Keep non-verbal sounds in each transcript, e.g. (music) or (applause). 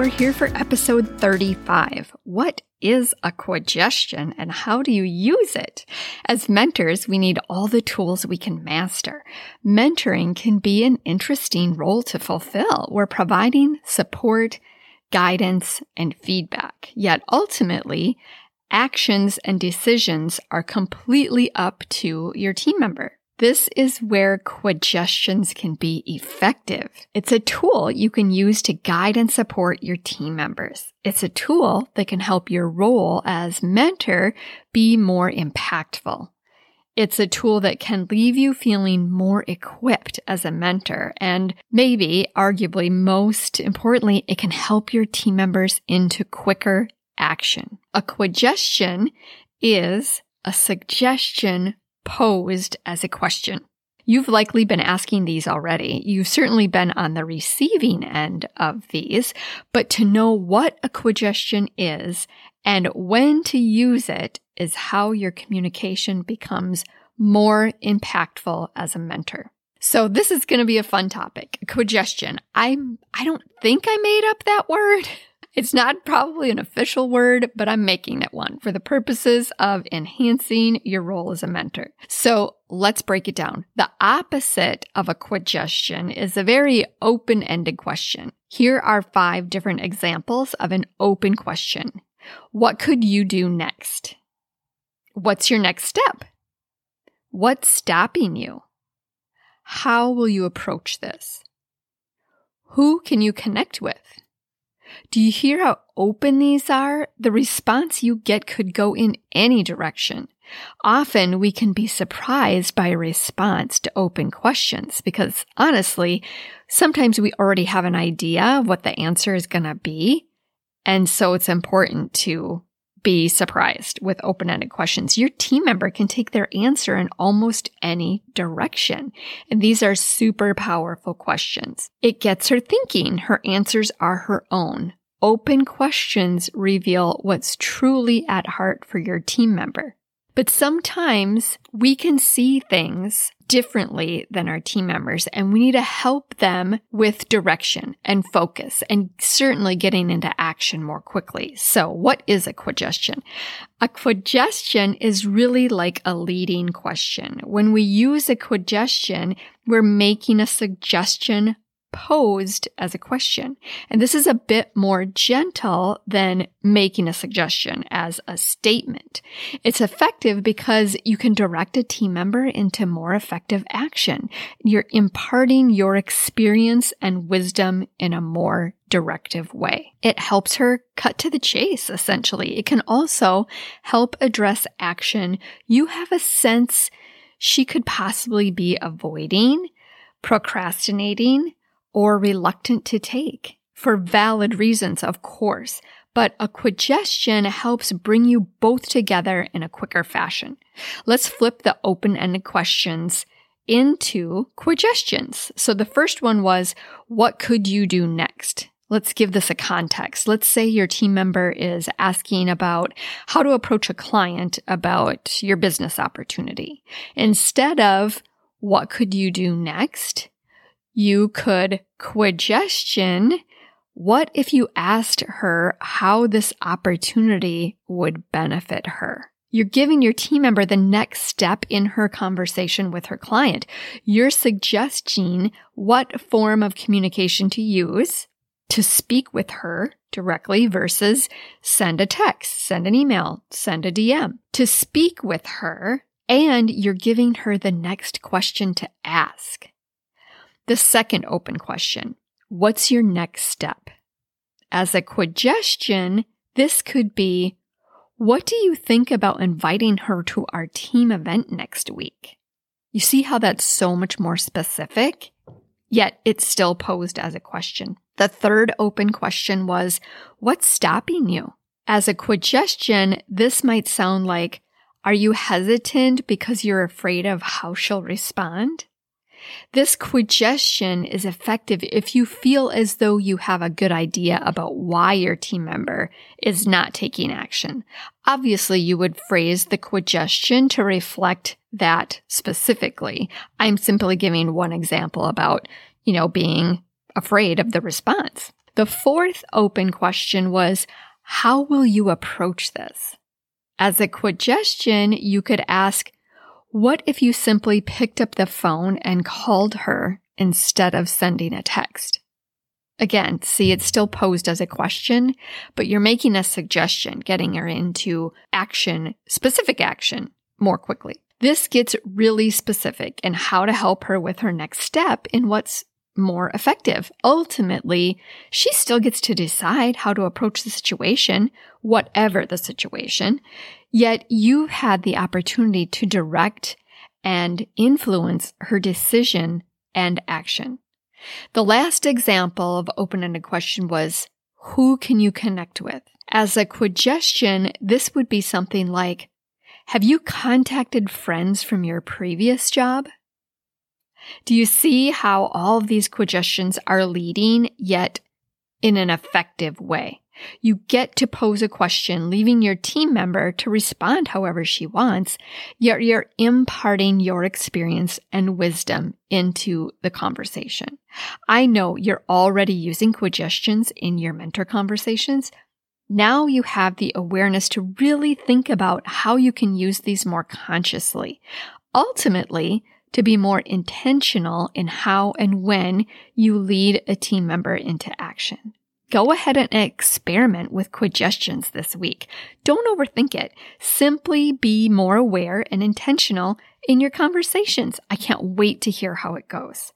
We're here for episode 35. What is a queggestion and how do you use it? As mentors, we need all the tools we can master. Mentoring can be an interesting role to fulfill. We're providing support, guidance, and feedback. Yet ultimately, actions and decisions are completely up to your team member. This is where queggestions can be effective. It's a tool you can use to guide and support your team members. It's a tool that can help your role as mentor be more impactful. It's a tool that can leave you feeling more equipped as a mentor. And maybe, arguably, most importantly, it can help your team members into quicker action. A queggestion is a suggestion posed as a question. You've likely been asking these already. You've certainly been on the receiving end of these, but to know what a queggestion is and when to use it is how your communication becomes more impactful as a mentor. So this is going to be a fun topic. Queggestion. I'm, I don't think I made up that word. (laughs) It's not probably an official word, but I'm making it one for the purposes of enhancing your role as a mentor. So let's break it down. The opposite of a queggestion is a very open ended question. Here are five different examples of an open question. What could you do next? What's your next step? What's stopping you? How will you approach this? Who can you connect with? Do you hear how open these are? The response you get could go in any direction. Often we can be surprised by a response to open questions because honestly, sometimes we already have an idea of what the answer is going to be. And so it's important to be surprised with open ended questions. Your team member can take their answer in almost any direction. And these are super powerful questions. It gets her thinking. Her answers are her own. Open questions reveal what's truly at heart for your team member. But sometimes we can see things differently than our team members and we need to help them with direction and focus and certainly getting into action more quickly. So what is a queggestion? A queggestion is really like a leading question. When we use a queggestion, we're making a suggestion posed as a question. And this is a bit more gentle than making a suggestion as a statement. It's effective because you can direct a team member into more effective action. You're imparting your experience and wisdom in a more directive way. It helps her cut to the chase, essentially. It can also help address action you have a sense she could possibly be avoiding, procrastinating, or reluctant to take for valid reasons, of course. But a queggestion helps bring you both together in a quicker fashion. Let's flip the open ended questions into queggestions. So the first one was, what could you do next? Let's give this a context. Let's say your team member is asking about how to approach a client about your business opportunity. Instead of what could you do next? You could queggestion. What if you asked her how this opportunity would benefit her? You're giving your team member the next step in her conversation with her client. You're suggesting what form of communication to use to speak with her directly versus send a text, send an email, send a DM. To speak with her, and you're giving her the next question to ask. The second open question What's your next step? As a queggestion, this could be What do you think about inviting her to our team event next week? You see how that's so much more specific? yet it's still posed as a question. The third open question was, what's stopping you? As a queggestion, this might sound like, are you hesitant because you're afraid of how she'll respond? This queggestion is effective if you feel as though you have a good idea about why your team member is not taking action. Obviously, you would phrase the queggestion to reflect that specifically. I'm simply giving one example about, you know, being afraid of the response. The fourth open question was, how will you approach this? As a queggestion, you could ask, what if you simply picked up the phone and called her instead of sending a text? Again, see, it's still posed as a question, but you're making a suggestion, getting her into action, specific action more quickly. This gets really specific in how to help her with her next step in what's more effective. Ultimately, she still gets to decide how to approach the situation, whatever the situation. Yet you had the opportunity to direct and influence her decision and action. The last example of open-ended question was, who can you connect with? As a queggestion, this would be something like, have you contacted friends from your previous job? Do you see how all of these queggestions are leading, yet in an effective way? You get to pose a question, leaving your team member to respond however she wants, yet you're imparting your experience and wisdom into the conversation. I know you're already using queggestions in your mentor conversations. Now you have the awareness to really think about how you can use these more consciously. Ultimately, to be more intentional in how and when you lead a team member into action. Go ahead and experiment with queggestions this week. Don't overthink it. Simply be more aware and intentional in your conversations. I can't wait to hear how it goes.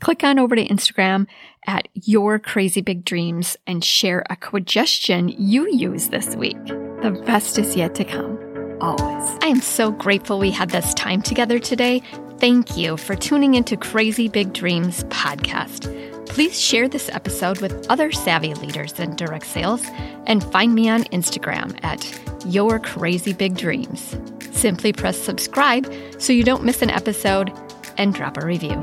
Click on over to Instagram at Your Crazy Big Dreams and share a queggestion you use this week. The best is yet to come, always. I am so grateful we had this time together today. Thank you for tuning into Crazy Big Dreams podcast. Please share this episode with other savvy leaders in direct sales and find me on Instagram at Your Crazy Big Dreams. Simply press subscribe so you don't miss an episode and drop a review.